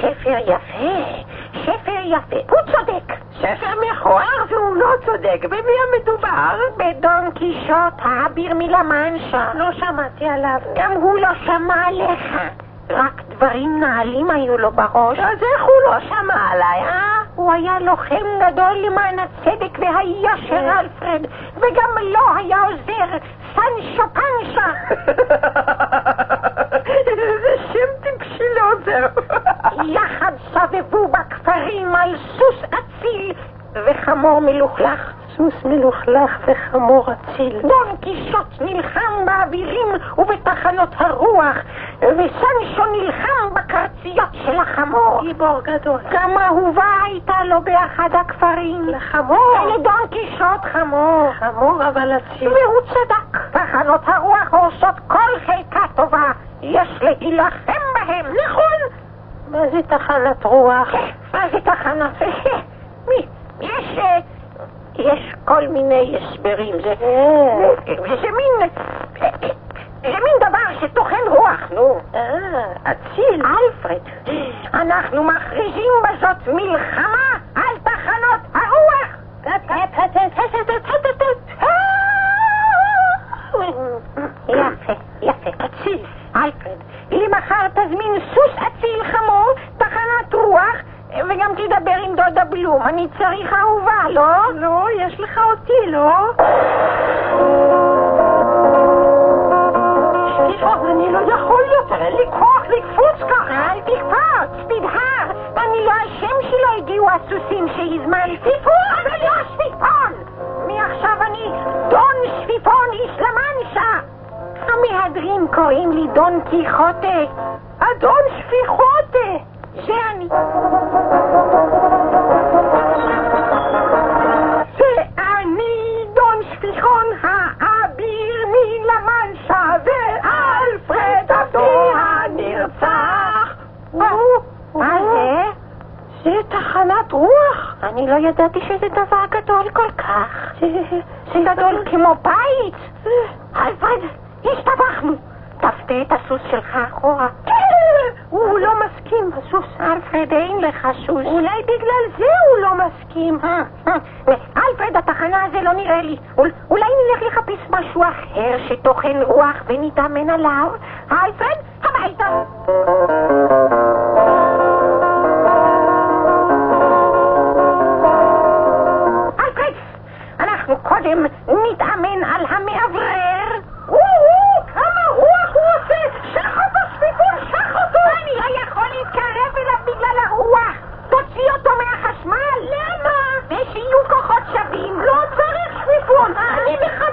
ספר יפה, ספר יפה. הוא צודק. ספר מכוער והוא לא צודק. במי המדובר? בדון קישוט, האביר מלמנשה. לא שמעתי עליו. גם הוא לא שמע עליך. רק דברים נעלים היו לו בראש. אז איך הוא לא שמע עליי, אה? הוא היה לוחם גדול למען הצדק והיושר, אלפרד, וגם לו היה עוזר יחד סבבו בכפרים על סוס אציל וחמור מלוכלך. סוס מלוכלך וחמור אציל. דון קישוט נלחם באווירים ובתחנות הרוח, וסנצ'ו נלחם בקרציות של החמור. גיבור גדול. גם אהובה הייתה לו באחד הכפרים. לחמור. לדון קישוט חמור. חמור אבל אציל. והוא צדק. תחנות הרוח הורסות כל חלקה טובה. יש להילחם בהם. נכון. מה זה תחנת רוח? מה זה תחנת? מי? יש... אה, יש כל מיני הסברים. זה... אה. זה מין... זה מין דבר שטוחן רוח, נו. אה, אציל. אלפרד, אנחנו מכריזים בזאת מלחמה על תחנות הרוח! יפה, יפה. אציל. אלפרד, למחר תזמין סוס אציל חמור, תחנת רוח, וגם תדבר בלום. אני צריך אהובה, לא? לא, יש לך אותי, לא? סליחה, אני לא יכול יותר, אין לי כוח לקפוץ ככה. אל תקפוץ, תדהר. אני לא אשם שלא הגיעו הסוסים שהזמנתי. שפיפון, אבל לא שפיפון! מעכשיו אני דון שפיפון איסלמנשה. המהדרין קוראים לי דון קיחוטה. אדון שפיחוטה! זה אני. זה תחנת רוח! אני לא ידעתי שזה דבר גדול כל כך. זה... זה גדול כמו בית. אלפרד, השתבחנו. תפתה את הסוס שלך אחורה. הוא לא מסכים, הסוס. אלפרד, אין לך סוס. אולי בגלל זה הוא לא מסכים. אה, אה, אלפרד, התחנה הזה לא נראה לי. אול- אולי נלך לחפש משהו אחר שטוחן רוח ונתאמן עליו? אלפרד. קודם נתאמן על המאוורר. כמה רוח הוא עושה! שח אותו, ספיגול, שח אותו! אני לא יכול להתקרב אליו בגלל הרוח! תוציא אותו מהחשמל! למה? ושיהיו כוחות שווים! לא צריך ספיגול! אני מחכה!